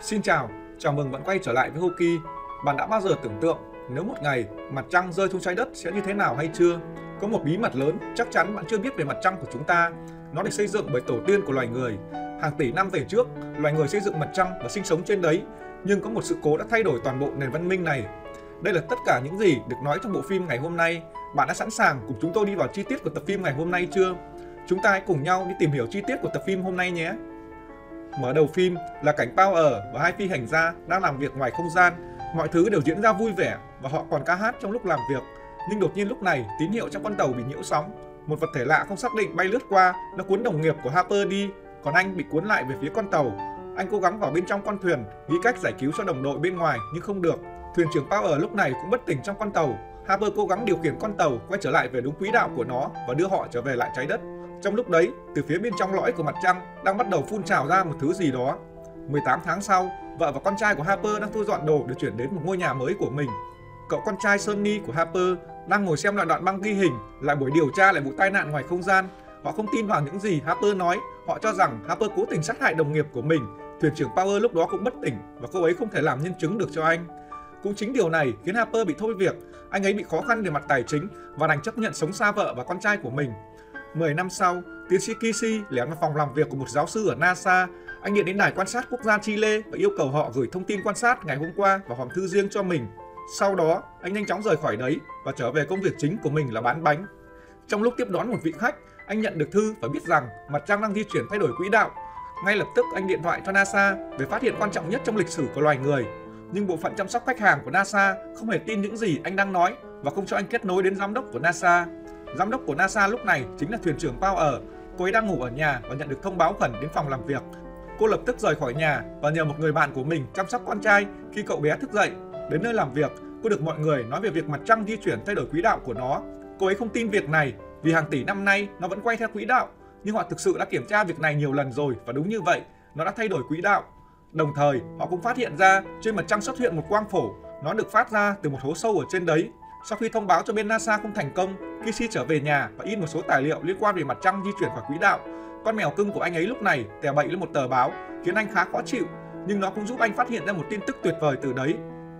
Xin chào, chào mừng bạn quay trở lại với Hoki. Bạn đã bao giờ tưởng tượng nếu một ngày mặt trăng rơi xuống trái đất sẽ như thế nào hay chưa? Có một bí mật lớn chắc chắn bạn chưa biết về mặt trăng của chúng ta. Nó được xây dựng bởi tổ tiên của loài người. Hàng tỷ năm về trước, loài người xây dựng mặt trăng và sinh sống trên đấy. Nhưng có một sự cố đã thay đổi toàn bộ nền văn minh này. Đây là tất cả những gì được nói trong bộ phim ngày hôm nay. Bạn đã sẵn sàng cùng chúng tôi đi vào chi tiết của tập phim ngày hôm nay chưa? Chúng ta hãy cùng nhau đi tìm hiểu chi tiết của tập phim hôm nay nhé. Mở đầu phim là cảnh Bao ở và hai phi hành gia đang làm việc ngoài không gian. Mọi thứ đều diễn ra vui vẻ và họ còn ca hát trong lúc làm việc. Nhưng đột nhiên lúc này, tín hiệu trong con tàu bị nhiễu sóng. Một vật thể lạ không xác định bay lướt qua, nó cuốn đồng nghiệp của Harper đi, còn anh bị cuốn lại về phía con tàu. Anh cố gắng vào bên trong con thuyền, nghĩ cách giải cứu cho đồng đội bên ngoài nhưng không được. Thuyền trưởng Power lúc này cũng bất tỉnh trong con tàu. Harper cố gắng điều khiển con tàu quay trở lại về đúng quỹ đạo của nó và đưa họ trở về lại trái đất. Trong lúc đấy, từ phía bên trong lõi của mặt trăng đang bắt đầu phun trào ra một thứ gì đó. 18 tháng sau, vợ và con trai của Harper đang thu dọn đồ để chuyển đến một ngôi nhà mới của mình. Cậu con trai Sunny của Harper đang ngồi xem lại đoạn băng ghi hình lại buổi điều tra lại vụ tai nạn ngoài không gian. Họ không tin vào những gì Harper nói, họ cho rằng Harper cố tình sát hại đồng nghiệp của mình. Thuyền trưởng Power lúc đó cũng bất tỉnh và cô ấy không thể làm nhân chứng được cho anh. Cũng chính điều này khiến Harper bị thôi việc, anh ấy bị khó khăn về mặt tài chính và đành chấp nhận sống xa vợ và con trai của mình. 10 năm sau, tiến sĩ Kishi lẻn vào phòng làm việc của một giáo sư ở NASA. Anh điện đến đài quan sát quốc gia Chile và yêu cầu họ gửi thông tin quan sát ngày hôm qua vào hòm thư riêng cho mình. Sau đó, anh nhanh chóng rời khỏi đấy và trở về công việc chính của mình là bán bánh. Trong lúc tiếp đón một vị khách, anh nhận được thư và biết rằng mặt trăng đang di chuyển thay đổi quỹ đạo. Ngay lập tức anh điện thoại cho NASA về phát hiện quan trọng nhất trong lịch sử của loài người. Nhưng bộ phận chăm sóc khách hàng của NASA không hề tin những gì anh đang nói và không cho anh kết nối đến giám đốc của NASA. Giám đốc của NASA lúc này chính là thuyền trưởng Power. Cô ấy đang ngủ ở nhà và nhận được thông báo khẩn đến phòng làm việc. Cô lập tức rời khỏi nhà và nhờ một người bạn của mình chăm sóc con trai khi cậu bé thức dậy. Đến nơi làm việc, cô được mọi người nói về việc mặt trăng di chuyển thay đổi quỹ đạo của nó. Cô ấy không tin việc này vì hàng tỷ năm nay nó vẫn quay theo quỹ đạo. Nhưng họ thực sự đã kiểm tra việc này nhiều lần rồi và đúng như vậy, nó đã thay đổi quỹ đạo. Đồng thời, họ cũng phát hiện ra trên mặt trăng xuất hiện một quang phổ, nó được phát ra từ một hố sâu ở trên đấy sau khi thông báo cho bên NASA không thành công, Kishi trở về nhà và in một số tài liệu liên quan về mặt trăng di chuyển khỏi quỹ đạo. Con mèo cưng của anh ấy lúc này tè bậy lên một tờ báo, khiến anh khá khó chịu, nhưng nó cũng giúp anh phát hiện ra một tin tức tuyệt vời từ đấy.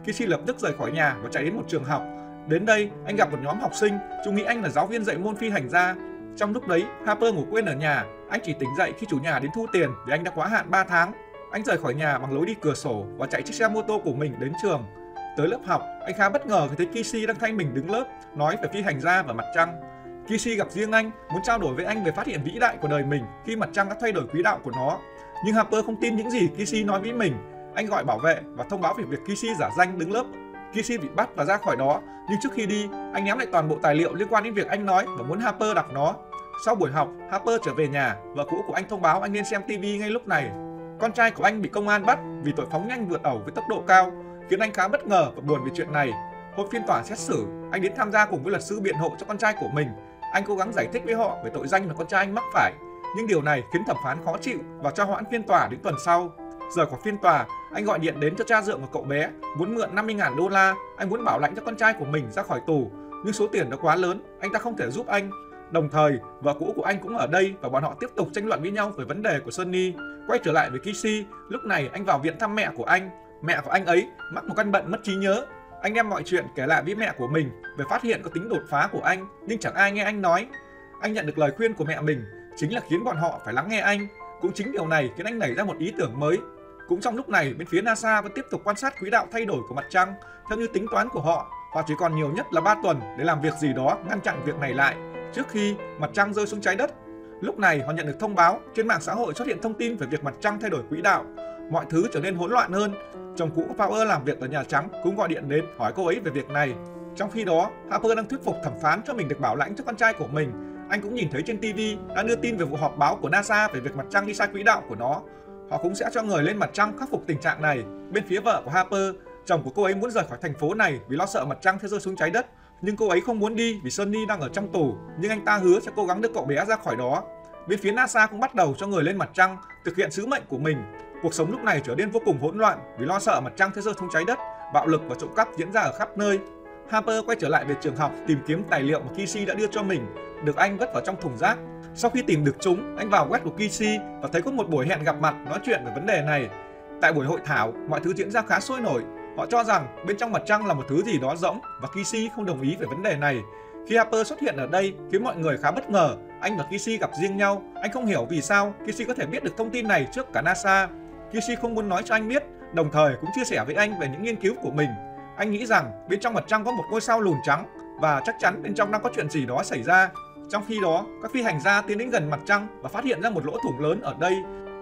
Kishi lập tức rời khỏi nhà và chạy đến một trường học. Đến đây, anh gặp một nhóm học sinh, chúng nghĩ anh là giáo viên dạy môn phi hành gia. Trong lúc đấy, Harper ngủ quên ở nhà, anh chỉ tỉnh dậy khi chủ nhà đến thu tiền vì anh đã quá hạn 3 tháng. Anh rời khỏi nhà bằng lối đi cửa sổ và chạy chiếc xe mô tô của mình đến trường. Tới lớp học, anh khá bất ngờ khi thấy Kishi đang thay mình đứng lớp, nói về phi hành gia và mặt trăng. Kishi gặp riêng anh, muốn trao đổi với anh về phát hiện vĩ đại của đời mình khi mặt trăng đã thay đổi quỹ đạo của nó. Nhưng Harper không tin những gì Kishi nói với mình. Anh gọi bảo vệ và thông báo về việc Kishi giả danh đứng lớp. Kishi bị bắt và ra khỏi đó, nhưng trước khi đi, anh ném lại toàn bộ tài liệu liên quan đến việc anh nói và muốn Harper đọc nó. Sau buổi học, Harper trở về nhà, vợ cũ của anh thông báo anh nên xem TV ngay lúc này. Con trai của anh bị công an bắt vì tội phóng nhanh vượt ẩu với tốc độ cao khiến anh khá bất ngờ và buồn vì chuyện này. Hôm phiên tòa xét xử, anh đến tham gia cùng với luật sư biện hộ cho con trai của mình. Anh cố gắng giải thích với họ về tội danh mà con trai anh mắc phải, nhưng điều này khiến thẩm phán khó chịu và cho hoãn phiên tòa đến tuần sau. Rời khỏi phiên tòa, anh gọi điện đến cho cha dượng của cậu bé, muốn mượn 50.000 đô la, anh muốn bảo lãnh cho con trai của mình ra khỏi tù, nhưng số tiền đó quá lớn, anh ta không thể giúp anh. Đồng thời, vợ cũ của anh cũng ở đây và bọn họ tiếp tục tranh luận với nhau về vấn đề của Sunny. Quay trở lại với Kishi, lúc này anh vào viện thăm mẹ của anh Mẹ của anh ấy mắc một căn bệnh mất trí nhớ. Anh đem mọi chuyện kể lại với mẹ của mình về phát hiện có tính đột phá của anh, nhưng chẳng ai nghe anh nói. Anh nhận được lời khuyên của mẹ mình chính là khiến bọn họ phải lắng nghe anh. Cũng chính điều này khiến anh nảy ra một ý tưởng mới. Cũng trong lúc này, bên phía NASA vẫn tiếp tục quan sát quỹ đạo thay đổi của mặt trăng theo như tính toán của họ. Họ chỉ còn nhiều nhất là 3 tuần để làm việc gì đó ngăn chặn việc này lại trước khi mặt trăng rơi xuống trái đất. Lúc này họ nhận được thông báo trên mạng xã hội xuất hiện thông tin về việc mặt trăng thay đổi quỹ đạo. Mọi thứ trở nên hỗn loạn hơn Chồng cũ của Power làm việc ở Nhà Trắng cũng gọi điện đến hỏi cô ấy về việc này. Trong khi đó, Harper đang thuyết phục thẩm phán cho mình được bảo lãnh cho con trai của mình. Anh cũng nhìn thấy trên TV đã đưa tin về vụ họp báo của NASA về việc mặt trăng đi sai quỹ đạo của nó. Họ cũng sẽ cho người lên mặt trăng khắc phục tình trạng này. Bên phía vợ của Harper, chồng của cô ấy muốn rời khỏi thành phố này vì lo sợ mặt trăng sẽ rơi xuống trái đất. Nhưng cô ấy không muốn đi vì Sunny đang ở trong tù, nhưng anh ta hứa sẽ cố gắng đưa cậu bé ra khỏi đó. Bên phía NASA cũng bắt đầu cho người lên mặt trăng thực hiện sứ mệnh của mình Cuộc sống lúc này trở nên vô cùng hỗn loạn vì lo sợ mặt trăng thế giới không cháy đất, bạo lực và trộm cắp diễn ra ở khắp nơi. Harper quay trở lại về trường học tìm kiếm tài liệu mà Kishi đã đưa cho mình, được anh vứt vào trong thùng rác. Sau khi tìm được chúng, anh vào web của Kishi và thấy có một buổi hẹn gặp mặt nói chuyện về vấn đề này. Tại buổi hội thảo, mọi thứ diễn ra khá sôi nổi. Họ cho rằng bên trong mặt trăng là một thứ gì đó rỗng và Kishi không đồng ý về vấn đề này. Khi Harper xuất hiện ở đây khiến mọi người khá bất ngờ. Anh và Kishi gặp riêng nhau. Anh không hiểu vì sao Kishi có thể biết được thông tin này trước cả NASA. Kishi không muốn nói cho anh biết, đồng thời cũng chia sẻ với anh về những nghiên cứu của mình. Anh nghĩ rằng bên trong mặt trăng có một ngôi sao lùn trắng và chắc chắn bên trong đang có chuyện gì đó xảy ra. Trong khi đó, các phi hành gia tiến đến gần mặt trăng và phát hiện ra một lỗ thủng lớn ở đây.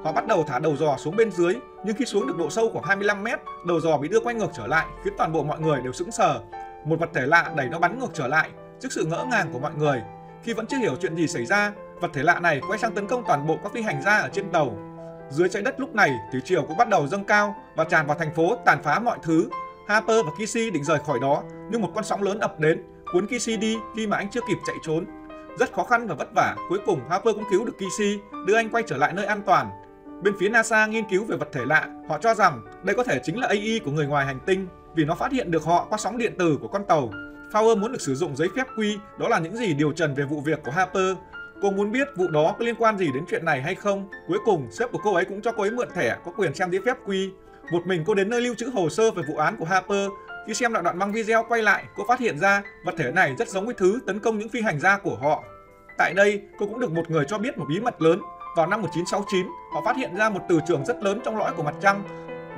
Họ bắt đầu thả đầu dò xuống bên dưới, nhưng khi xuống được độ sâu khoảng 25 mét, đầu dò bị đưa quay ngược trở lại, khiến toàn bộ mọi người đều sững sờ. Một vật thể lạ đẩy nó bắn ngược trở lại, trước sự ngỡ ngàng của mọi người. Khi vẫn chưa hiểu chuyện gì xảy ra, vật thể lạ này quay sang tấn công toàn bộ các phi hành gia ở trên tàu. Dưới trái đất lúc này, thủy triều cũng bắt đầu dâng cao và tràn vào thành phố tàn phá mọi thứ. Harper và Kishi định rời khỏi đó, nhưng một con sóng lớn ập đến, cuốn Kishi đi khi mà anh chưa kịp chạy trốn. Rất khó khăn và vất vả, cuối cùng Harper cũng cứu được Kishi, đưa anh quay trở lại nơi an toàn. Bên phía NASA nghiên cứu về vật thể lạ, họ cho rằng đây có thể chính là AI của người ngoài hành tinh vì nó phát hiện được họ qua sóng điện tử của con tàu. Fowler muốn được sử dụng giấy phép quy, đó là những gì điều trần về vụ việc của Harper. Cô muốn biết vụ đó có liên quan gì đến chuyện này hay không. Cuối cùng, sếp của cô ấy cũng cho cô ấy mượn thẻ có quyền xem giấy phép quy. Một mình cô đến nơi lưu trữ hồ sơ về vụ án của Harper. Khi xem lại đoạn băng video quay lại, cô phát hiện ra vật thể này rất giống với thứ tấn công những phi hành gia của họ. Tại đây, cô cũng được một người cho biết một bí mật lớn. Vào năm 1969, họ phát hiện ra một từ trường rất lớn trong lõi của mặt trăng.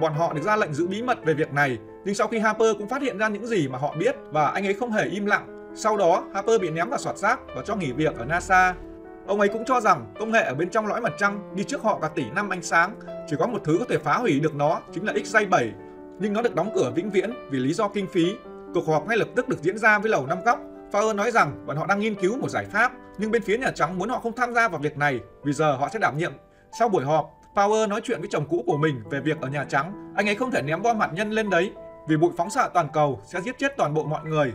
Bọn họ được ra lệnh giữ bí mật về việc này, nhưng sau khi Harper cũng phát hiện ra những gì mà họ biết và anh ấy không hề im lặng. Sau đó, Harper bị ném vào soạt rác và cho nghỉ việc ở NASA. Ông ấy cũng cho rằng công nghệ ở bên trong lõi mặt trăng đi trước họ cả tỷ năm ánh sáng, chỉ có một thứ có thể phá hủy được nó, chính là X-ray 7. Nhưng nó được đóng cửa vĩnh viễn vì lý do kinh phí. Cuộc họp ngay lập tức được diễn ra với lầu năm góc. Fowler nói rằng bọn họ đang nghiên cứu một giải pháp, nhưng bên phía Nhà Trắng muốn họ không tham gia vào việc này vì giờ họ sẽ đảm nhiệm. Sau buổi họp, Power nói chuyện với chồng cũ của mình về việc ở Nhà Trắng. Anh ấy không thể ném bom hạt nhân lên đấy vì bụi phóng xạ toàn cầu sẽ giết chết toàn bộ mọi người.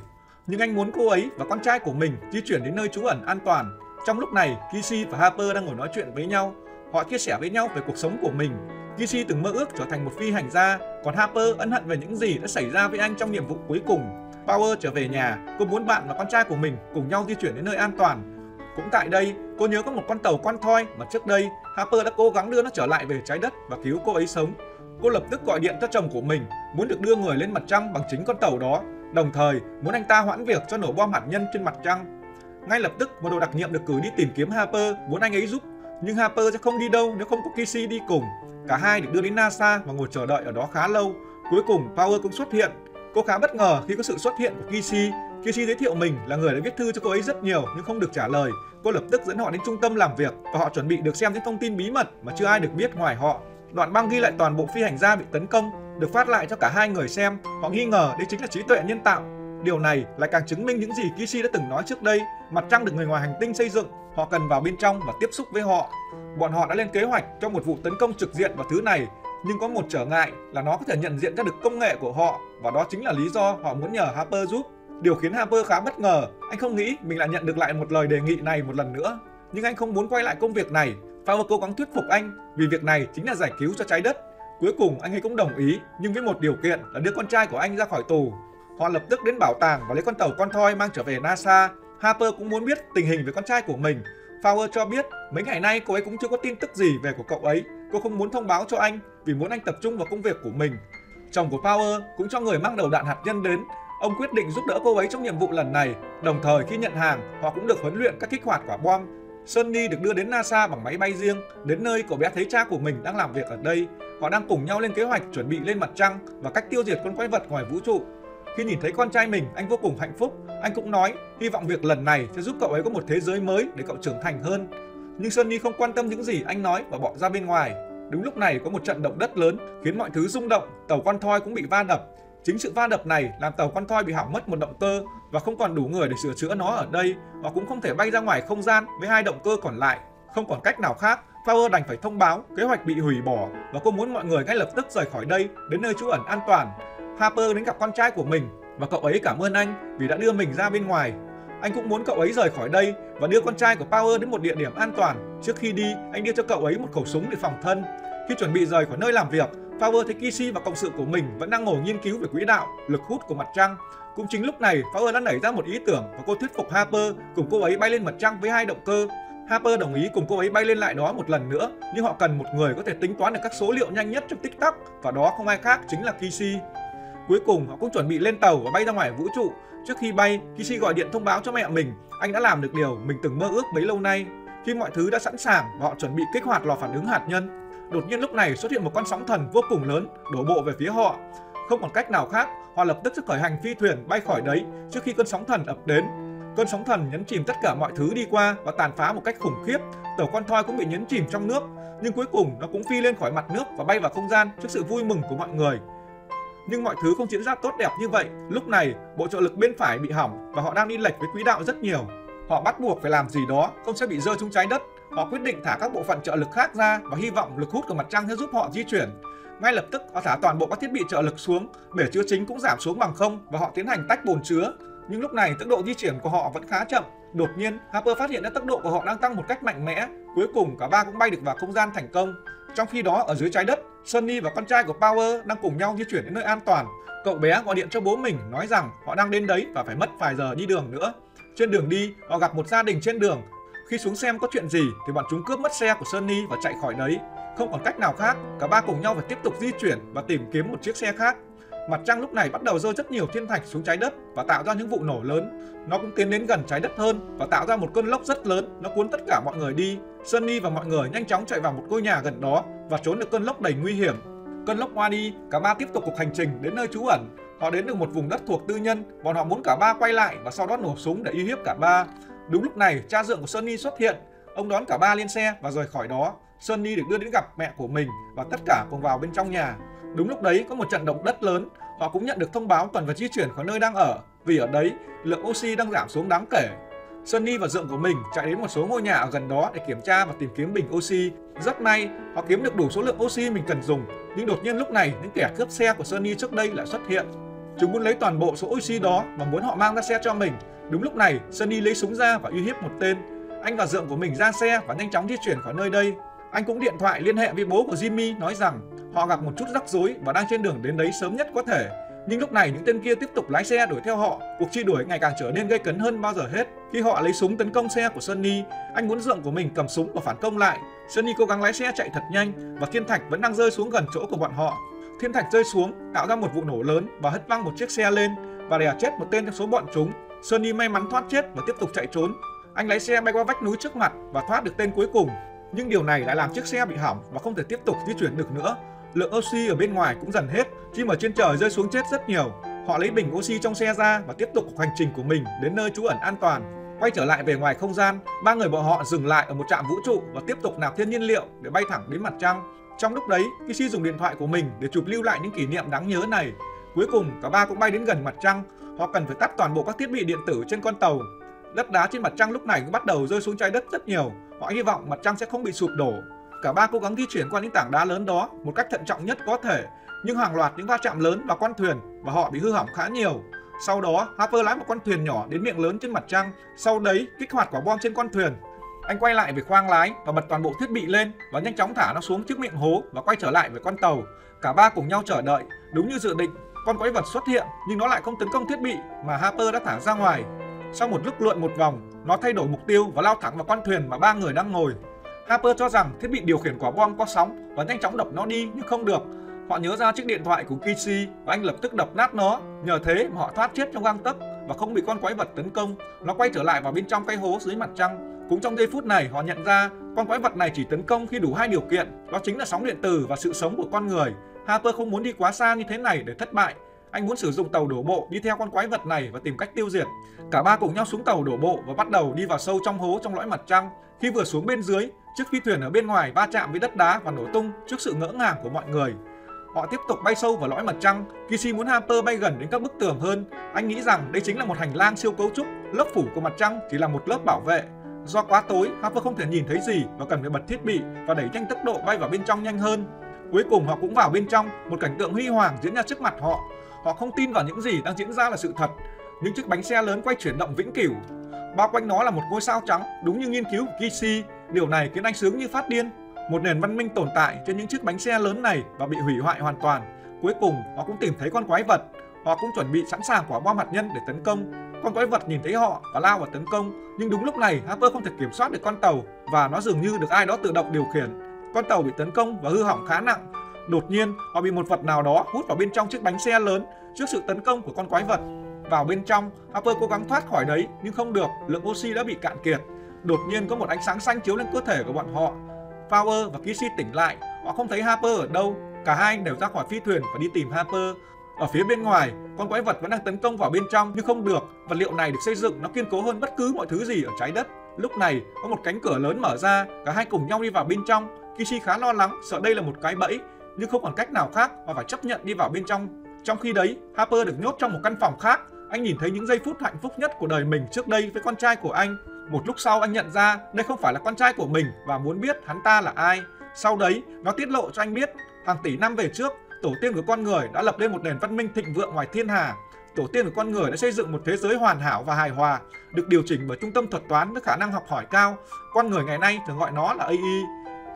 Nhưng anh muốn cô ấy và con trai của mình di chuyển đến nơi trú ẩn an toàn. Trong lúc này, Kishi và Harper đang ngồi nói chuyện với nhau. Họ chia sẻ với nhau về cuộc sống của mình. Kishi từng mơ ước trở thành một phi hành gia, còn Harper ân hận về những gì đã xảy ra với anh trong nhiệm vụ cuối cùng. Power trở về nhà, cô muốn bạn và con trai của mình cùng nhau di chuyển đến nơi an toàn. Cũng tại đây, cô nhớ có một con tàu con thoi mà trước đây Harper đã cố gắng đưa nó trở lại về trái đất và cứu cô ấy sống. Cô lập tức gọi điện cho chồng của mình, muốn được đưa người lên mặt trăng bằng chính con tàu đó, đồng thời muốn anh ta hoãn việc cho nổ bom hạt nhân trên mặt trăng. Ngay lập tức, một đội đặc nhiệm được cử đi tìm kiếm Harper, muốn anh ấy giúp, nhưng Harper sẽ không đi đâu nếu không có Kishi đi cùng. Cả hai được đưa đến NASA và ngồi chờ đợi ở đó khá lâu. Cuối cùng, Power cũng xuất hiện. Cô khá bất ngờ khi có sự xuất hiện của Kishi. Kishi giới thiệu mình là người đã viết thư cho cô ấy rất nhiều nhưng không được trả lời. Cô lập tức dẫn họ đến trung tâm làm việc và họ chuẩn bị được xem những thông tin bí mật mà chưa ai được biết ngoài họ. Đoạn băng ghi lại toàn bộ phi hành gia bị tấn công, được phát lại cho cả hai người xem. Họ nghi ngờ đây chính là trí tuệ nhân tạo. Điều này lại càng chứng minh những gì Kishi đã từng nói trước đây. Mặt trăng được người ngoài hành tinh xây dựng, họ cần vào bên trong và tiếp xúc với họ. Bọn họ đã lên kế hoạch cho một vụ tấn công trực diện vào thứ này, nhưng có một trở ngại là nó có thể nhận diện ra được công nghệ của họ và đó chính là lý do họ muốn nhờ Harper giúp. Điều khiến Harper khá bất ngờ, anh không nghĩ mình lại nhận được lại một lời đề nghị này một lần nữa. Nhưng anh không muốn quay lại công việc này Power cố gắng thuyết phục anh vì việc này chính là giải cứu cho trái đất. Cuối cùng anh ấy cũng đồng ý, nhưng với một điều kiện là đưa con trai của anh ra khỏi tù. Họ lập tức đến bảo tàng và lấy con tàu con thoi mang trở về NASA. Harper cũng muốn biết tình hình về con trai của mình. Fowler cho biết mấy ngày nay cô ấy cũng chưa có tin tức gì về của cậu ấy. Cô không muốn thông báo cho anh vì muốn anh tập trung vào công việc của mình. Chồng của Power cũng cho người mang đầu đạn hạt nhân đến. Ông quyết định giúp đỡ cô ấy trong nhiệm vụ lần này. Đồng thời khi nhận hàng, họ cũng được huấn luyện các kích hoạt quả bom Sunny được đưa đến NASA bằng máy bay riêng, đến nơi cậu bé thấy cha của mình đang làm việc ở đây. Họ đang cùng nhau lên kế hoạch chuẩn bị lên mặt trăng và cách tiêu diệt con quái vật ngoài vũ trụ. Khi nhìn thấy con trai mình, anh vô cùng hạnh phúc. Anh cũng nói, hy vọng việc lần này sẽ giúp cậu ấy có một thế giới mới để cậu trưởng thành hơn. Nhưng Sunny không quan tâm những gì anh nói và bỏ ra bên ngoài. Đúng lúc này có một trận động đất lớn khiến mọi thứ rung động, tàu con thoi cũng bị va đập. Chính sự va đập này làm tàu con thoi bị hỏng mất một động cơ và không còn đủ người để sửa chữa nó ở đây và cũng không thể bay ra ngoài không gian với hai động cơ còn lại. Không còn cách nào khác, Power đành phải thông báo kế hoạch bị hủy bỏ và cô muốn mọi người ngay lập tức rời khỏi đây đến nơi trú ẩn an toàn. Harper đến gặp con trai của mình và cậu ấy cảm ơn anh vì đã đưa mình ra bên ngoài. Anh cũng muốn cậu ấy rời khỏi đây và đưa con trai của Power đến một địa điểm an toàn. Trước khi đi, anh đưa cho cậu ấy một khẩu súng để phòng thân. Khi chuẩn bị rời khỏi nơi làm việc, Power thấy Kishi và cộng sự của mình vẫn đang ngồi nghiên cứu về quỹ đạo, lực hút của mặt trăng. Cũng chính lúc này, Power đã nảy ra một ý tưởng và cô thuyết phục Harper cùng cô ấy bay lên mặt trăng với hai động cơ. Harper đồng ý cùng cô ấy bay lên lại đó một lần nữa, nhưng họ cần một người có thể tính toán được các số liệu nhanh nhất trong tích tắc và đó không ai khác chính là Kishi. Cuối cùng họ cũng chuẩn bị lên tàu và bay ra ngoài vũ trụ. Trước khi bay, Kishi gọi điện thông báo cho mẹ mình anh đã làm được điều mình từng mơ ước bấy lâu nay. Khi mọi thứ đã sẵn sàng và họ chuẩn bị kích hoạt lò phản ứng hạt nhân, đột nhiên lúc này xuất hiện một con sóng thần vô cùng lớn đổ bộ về phía họ. Không còn cách nào khác, họ lập tức sẽ khởi hành phi thuyền bay khỏi đấy trước khi cơn sóng thần ập đến. Cơn sóng thần nhấn chìm tất cả mọi thứ đi qua và tàn phá một cách khủng khiếp. Tàu con thoi cũng bị nhấn chìm trong nước, nhưng cuối cùng nó cũng phi lên khỏi mặt nước và bay vào không gian trước sự vui mừng của mọi người. Nhưng mọi thứ không diễn ra tốt đẹp như vậy. Lúc này, bộ trợ lực bên phải bị hỏng và họ đang đi lệch với quỹ đạo rất nhiều. Họ bắt buộc phải làm gì đó, không sẽ bị rơi xuống trái đất. Họ quyết định thả các bộ phận trợ lực khác ra và hy vọng lực hút của mặt trăng sẽ giúp họ di chuyển. Ngay lập tức họ thả toàn bộ các thiết bị trợ lực xuống, bể chứa chính cũng giảm xuống bằng không và họ tiến hành tách bồn chứa. Nhưng lúc này tốc độ di chuyển của họ vẫn khá chậm. Đột nhiên, Harper phát hiện ra tốc độ của họ đang tăng một cách mạnh mẽ. Cuối cùng cả ba cũng bay được vào không gian thành công. Trong khi đó ở dưới trái đất, Sunny và con trai của Power đang cùng nhau di chuyển đến nơi an toàn. Cậu bé gọi điện cho bố mình nói rằng họ đang đến đấy và phải mất vài giờ đi đường nữa. Trên đường đi, họ gặp một gia đình trên đường. Khi xuống xem có chuyện gì thì bọn chúng cướp mất xe của Sunny và chạy khỏi đấy. Không còn cách nào khác, cả ba cùng nhau phải tiếp tục di chuyển và tìm kiếm một chiếc xe khác. Mặt trăng lúc này bắt đầu rơi rất nhiều thiên thạch xuống trái đất và tạo ra những vụ nổ lớn. Nó cũng tiến đến gần trái đất hơn và tạo ra một cơn lốc rất lớn, nó cuốn tất cả mọi người đi. Sunny và mọi người nhanh chóng chạy vào một ngôi nhà gần đó và trốn được cơn lốc đầy nguy hiểm. Cơn lốc qua đi, cả ba tiếp tục cuộc hành trình đến nơi trú ẩn. Họ đến được một vùng đất thuộc tư nhân, bọn họ muốn cả ba quay lại và sau đó nổ súng để uy hiếp cả ba. Đúng lúc này, cha dượng của Sunny xuất hiện. Ông đón cả ba lên xe và rời khỏi đó. Sunny được đưa đến gặp mẹ của mình và tất cả cùng vào bên trong nhà. Đúng lúc đấy có một trận động đất lớn, họ cũng nhận được thông báo cần phải di chuyển khỏi nơi đang ở vì ở đấy lượng oxy đang giảm xuống đáng kể. Sunny và dượng của mình chạy đến một số ngôi nhà ở gần đó để kiểm tra và tìm kiếm bình oxy. Rất may, họ kiếm được đủ số lượng oxy mình cần dùng. Nhưng đột nhiên lúc này, những kẻ cướp xe của Sunny trước đây lại xuất hiện. Chúng muốn lấy toàn bộ số oxy đó và muốn họ mang ra xe cho mình. Đúng lúc này, Sunny lấy súng ra và uy hiếp một tên. Anh và dượng của mình ra xe và nhanh chóng di chuyển khỏi nơi đây. Anh cũng điện thoại liên hệ với bố của Jimmy nói rằng họ gặp một chút rắc rối và đang trên đường đến đấy sớm nhất có thể. Nhưng lúc này những tên kia tiếp tục lái xe đuổi theo họ. Cuộc truy đuổi ngày càng trở nên gây cấn hơn bao giờ hết. Khi họ lấy súng tấn công xe của Sunny, anh muốn dượng của mình cầm súng và phản công lại. Sunny cố gắng lái xe chạy thật nhanh và thiên thạch vẫn đang rơi xuống gần chỗ của bọn họ. Thiên thạch rơi xuống tạo ra một vụ nổ lớn và hất văng một chiếc xe lên và đè chết một tên trong số bọn chúng. Sunny may mắn thoát chết và tiếp tục chạy trốn. Anh lái xe bay qua vách núi trước mặt và thoát được tên cuối cùng. Nhưng điều này lại làm chiếc xe bị hỏng và không thể tiếp tục di chuyển được nữa. Lượng oxy ở bên ngoài cũng dần hết, chim ở trên trời rơi xuống chết rất nhiều. Họ lấy bình oxy trong xe ra và tiếp tục hành trình của mình đến nơi trú ẩn an toàn. Quay trở lại về ngoài không gian, ba người bọn họ dừng lại ở một trạm vũ trụ và tiếp tục nạp thêm nhiên liệu để bay thẳng đến mặt trăng. Trong lúc đấy, Kishi dùng điện thoại của mình để chụp lưu lại những kỷ niệm đáng nhớ này. Cuối cùng, cả ba cũng bay đến gần mặt trăng. Họ cần phải tắt toàn bộ các thiết bị điện tử trên con tàu. Đất đá trên mặt trăng lúc này cũng bắt đầu rơi xuống trái đất rất nhiều. Họ hy vọng mặt trăng sẽ không bị sụp đổ. Cả ba cố gắng di chuyển qua những tảng đá lớn đó một cách thận trọng nhất có thể. Nhưng hàng loạt những va chạm lớn vào con thuyền và họ bị hư hỏng khá nhiều. Sau đó, Harper lái một con thuyền nhỏ đến miệng lớn trên mặt trăng, sau đấy kích hoạt quả bom trên con thuyền. Anh quay lại về khoang lái và bật toàn bộ thiết bị lên và nhanh chóng thả nó xuống trước miệng hố và quay trở lại với con tàu. Cả ba cùng nhau chờ đợi, đúng như dự định, con quái vật xuất hiện nhưng nó lại không tấn công thiết bị mà Harper đã thả ra ngoài. Sau một lúc lượn một vòng, nó thay đổi mục tiêu và lao thẳng vào con thuyền mà ba người đang ngồi. Harper cho rằng thiết bị điều khiển quả bom có sóng và nhanh chóng đập nó đi nhưng không được. Họ nhớ ra chiếc điện thoại của Kishi và anh lập tức đập nát nó. Nhờ thế mà họ thoát chết trong gang tấc và không bị con quái vật tấn công. Nó quay trở lại vào bên trong cái hố dưới mặt trăng. Cũng trong giây phút này họ nhận ra con quái vật này chỉ tấn công khi đủ hai điều kiện, đó chính là sóng điện tử và sự sống của con người. Harper không muốn đi quá xa như thế này để thất bại. Anh muốn sử dụng tàu đổ bộ đi theo con quái vật này và tìm cách tiêu diệt. Cả ba cùng nhau xuống tàu đổ bộ và bắt đầu đi vào sâu trong hố trong lõi mặt trăng. Khi vừa xuống bên dưới, chiếc phi thuyền ở bên ngoài va chạm với đất đá và nổ tung trước sự ngỡ ngàng của mọi người. Họ tiếp tục bay sâu vào lõi mặt trăng. Kishi muốn Harper bay gần đến các bức tường hơn. Anh nghĩ rằng đây chính là một hành lang siêu cấu trúc. Lớp phủ của mặt trăng chỉ là một lớp bảo vệ. Do quá tối, Harper không thể nhìn thấy gì và cần phải bật thiết bị và đẩy nhanh tốc độ bay vào bên trong nhanh hơn. Cuối cùng họ cũng vào bên trong, một cảnh tượng huy hoàng diễn ra trước mặt họ. Họ không tin vào những gì đang diễn ra là sự thật. Những chiếc bánh xe lớn quay chuyển động vĩnh cửu. Bao quanh nó là một ngôi sao trắng, đúng như nghiên cứu của Kishi. Điều này khiến anh sướng như phát điên. Một nền văn minh tồn tại trên những chiếc bánh xe lớn này và bị hủy hoại hoàn toàn. Cuối cùng họ cũng tìm thấy con quái vật. họ cũng chuẩn bị sẵn sàng quả bom hạt nhân để tấn công. Con quái vật nhìn thấy họ và lao vào tấn công, nhưng đúng lúc này Harper không thể kiểm soát được con tàu và nó dường như được ai đó tự động điều khiển. Con tàu bị tấn công và hư hỏng khá nặng. Đột nhiên, họ bị một vật nào đó hút vào bên trong chiếc bánh xe lớn trước sự tấn công của con quái vật. Vào bên trong, Harper cố gắng thoát khỏi đấy nhưng không được, lượng oxy đã bị cạn kiệt. Đột nhiên có một ánh sáng xanh chiếu lên cơ thể của bọn họ. Power và Kishi tỉnh lại, họ không thấy Harper ở đâu. Cả hai đều ra khỏi phi thuyền và đi tìm Harper. Ở phía bên ngoài, con quái vật vẫn đang tấn công vào bên trong nhưng không được. Vật liệu này được xây dựng nó kiên cố hơn bất cứ mọi thứ gì ở trái đất. Lúc này, có một cánh cửa lớn mở ra, cả hai cùng nhau đi vào bên trong. Kishi khá lo lắng, sợ đây là một cái bẫy, nhưng không còn cách nào khác, mà phải chấp nhận đi vào bên trong. Trong khi đấy, Harper được nhốt trong một căn phòng khác. Anh nhìn thấy những giây phút hạnh phúc nhất của đời mình trước đây với con trai của anh. Một lúc sau anh nhận ra đây không phải là con trai của mình và muốn biết hắn ta là ai. Sau đấy, nó tiết lộ cho anh biết hàng tỷ năm về trước, tổ tiên của con người đã lập lên một nền văn minh thịnh vượng ngoài thiên hà. Tổ tiên của con người đã xây dựng một thế giới hoàn hảo và hài hòa, được điều chỉnh bởi trung tâm thuật toán với khả năng học hỏi cao. Con người ngày nay thường gọi nó là AI.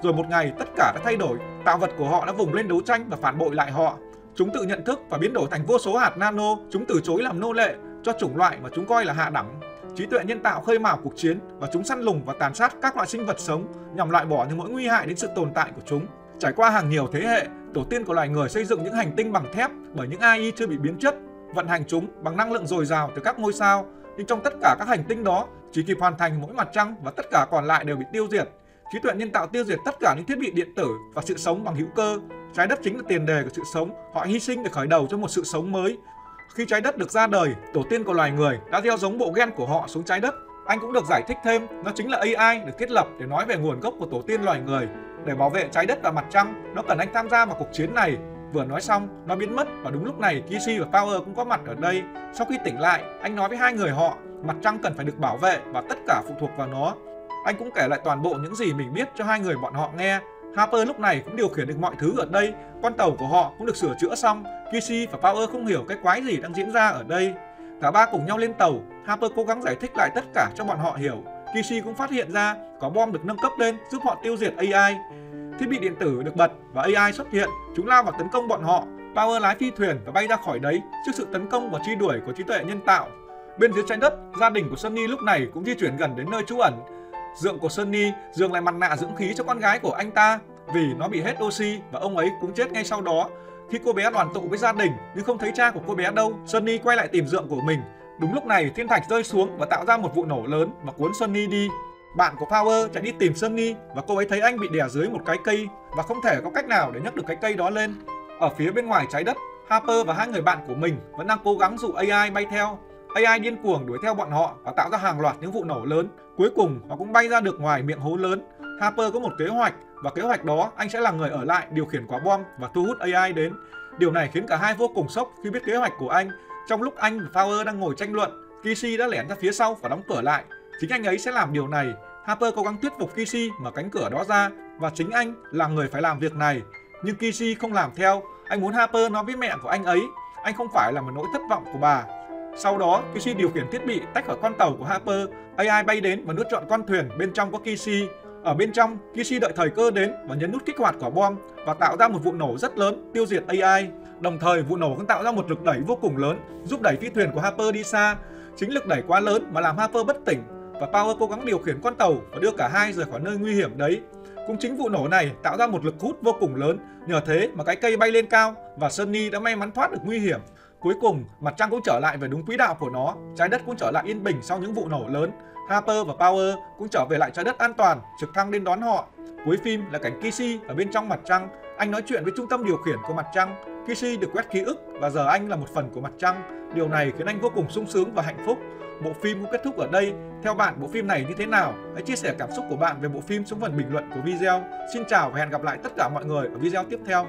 Rồi một ngày tất cả đã thay đổi, tạo vật của họ đã vùng lên đấu tranh và phản bội lại họ. Chúng tự nhận thức và biến đổi thành vô số hạt nano, chúng từ chối làm nô lệ cho chủng loại mà chúng coi là hạ đẳng. Trí tuệ nhân tạo khơi mào cuộc chiến và chúng săn lùng và tàn sát các loại sinh vật sống nhằm loại bỏ những mối nguy hại đến sự tồn tại của chúng. Trải qua hàng nhiều thế hệ, tổ tiên của loài người xây dựng những hành tinh bằng thép bởi những AI chưa bị biến chất, vận hành chúng bằng năng lượng dồi dào từ các ngôi sao. Nhưng trong tất cả các hành tinh đó, chỉ kịp hoàn thành mỗi mặt trăng và tất cả còn lại đều bị tiêu diệt. Trí tuệ nhân tạo tiêu diệt tất cả những thiết bị điện tử và sự sống bằng hữu cơ. Trái đất chính là tiền đề của sự sống. Họ hy sinh để khởi đầu cho một sự sống mới. Khi trái đất được ra đời, tổ tiên của loài người đã gieo giống bộ gen của họ xuống trái đất. Anh cũng được giải thích thêm, nó chính là AI được thiết lập để nói về nguồn gốc của tổ tiên loài người. Để bảo vệ trái đất và mặt trăng, nó cần anh tham gia vào cuộc chiến này. Vừa nói xong, nó biến mất và đúng lúc này Kishi và Power cũng có mặt ở đây. Sau khi tỉnh lại, anh nói với hai người họ, mặt trăng cần phải được bảo vệ và tất cả phụ thuộc vào nó. Anh cũng kể lại toàn bộ những gì mình biết cho hai người bọn họ nghe. Harper lúc này cũng điều khiển được mọi thứ ở đây, con tàu của họ cũng được sửa chữa xong. Kishi và Power không hiểu cái quái gì đang diễn ra ở đây. Cả ba cùng nhau lên tàu, Harper cố gắng giải thích lại tất cả cho bọn họ hiểu. Kishi cũng phát hiện ra có bom được nâng cấp lên giúp họ tiêu diệt AI. Thiết bị điện tử được bật và AI xuất hiện, chúng lao vào tấn công bọn họ. Power lái phi thuyền và bay ra khỏi đấy trước sự tấn công và truy đuổi của trí tuệ nhân tạo. Bên dưới trái đất, gia đình của Sunny lúc này cũng di chuyển gần đến nơi trú ẩn. Dượng của Sunny dường lại mặt nạ dưỡng khí cho con gái của anh ta vì nó bị hết oxy và ông ấy cũng chết ngay sau đó. Khi cô bé đoàn tụ với gia đình nhưng không thấy cha của cô bé đâu, Sunny quay lại tìm dượng của mình. Đúng lúc này thiên thạch rơi xuống và tạo ra một vụ nổ lớn và cuốn Sunny đi. Bạn của Power chạy đi tìm Sunny và cô ấy thấy anh bị đè dưới một cái cây và không thể có cách nào để nhấc được cái cây đó lên. Ở phía bên ngoài trái đất, Harper và hai người bạn của mình vẫn đang cố gắng dụ AI bay theo. AI điên cuồng đuổi theo bọn họ và tạo ra hàng loạt những vụ nổ lớn. Cuối cùng họ cũng bay ra được ngoài miệng hố lớn. Harper có một kế hoạch và kế hoạch đó anh sẽ là người ở lại điều khiển quả bom và thu hút AI đến. Điều này khiến cả hai vô cùng sốc khi biết kế hoạch của anh. Trong lúc anh và Power đang ngồi tranh luận, Kishi đã lẻn ra phía sau và đóng cửa lại. Chính anh ấy sẽ làm điều này. Harper cố gắng thuyết phục Kishi mở cánh cửa đó ra và chính anh là người phải làm việc này. Nhưng Kishi không làm theo. Anh muốn Harper nói với mẹ của anh ấy. Anh không phải là một nỗi thất vọng của bà. Sau đó, Kishi điều khiển thiết bị tách khỏi con tàu của Harper. AI bay đến và nuốt trọn con thuyền bên trong có Kishi. Ở bên trong, Kishi đợi thời cơ đến và nhấn nút kích hoạt quả bom và tạo ra một vụ nổ rất lớn tiêu diệt AI. Đồng thời, vụ nổ cũng tạo ra một lực đẩy vô cùng lớn giúp đẩy phi thuyền của Harper đi xa. Chính lực đẩy quá lớn mà làm Harper bất tỉnh và Power cố gắng điều khiển con tàu và đưa cả hai rời khỏi nơi nguy hiểm đấy. Cũng chính vụ nổ này tạo ra một lực hút vô cùng lớn, nhờ thế mà cái cây bay lên cao và Sunny đã may mắn thoát được nguy hiểm. Cuối cùng, mặt trăng cũng trở lại về đúng quỹ đạo của nó, trái đất cũng trở lại yên bình sau những vụ nổ lớn. Harper và Power cũng trở về lại trái đất an toàn, trực thăng đến đón họ. Cuối phim là cảnh Kishi ở bên trong mặt trăng, anh nói chuyện với trung tâm điều khiển của mặt trăng. Kishi được quét ký ức và giờ anh là một phần của mặt trăng. Điều này khiến anh vô cùng sung sướng và hạnh phúc. Bộ phim cũng kết thúc ở đây. Theo bạn, bộ phim này như thế nào? Hãy chia sẻ cảm xúc của bạn về bộ phim xuống phần bình luận của video. Xin chào và hẹn gặp lại tất cả mọi người ở video tiếp theo.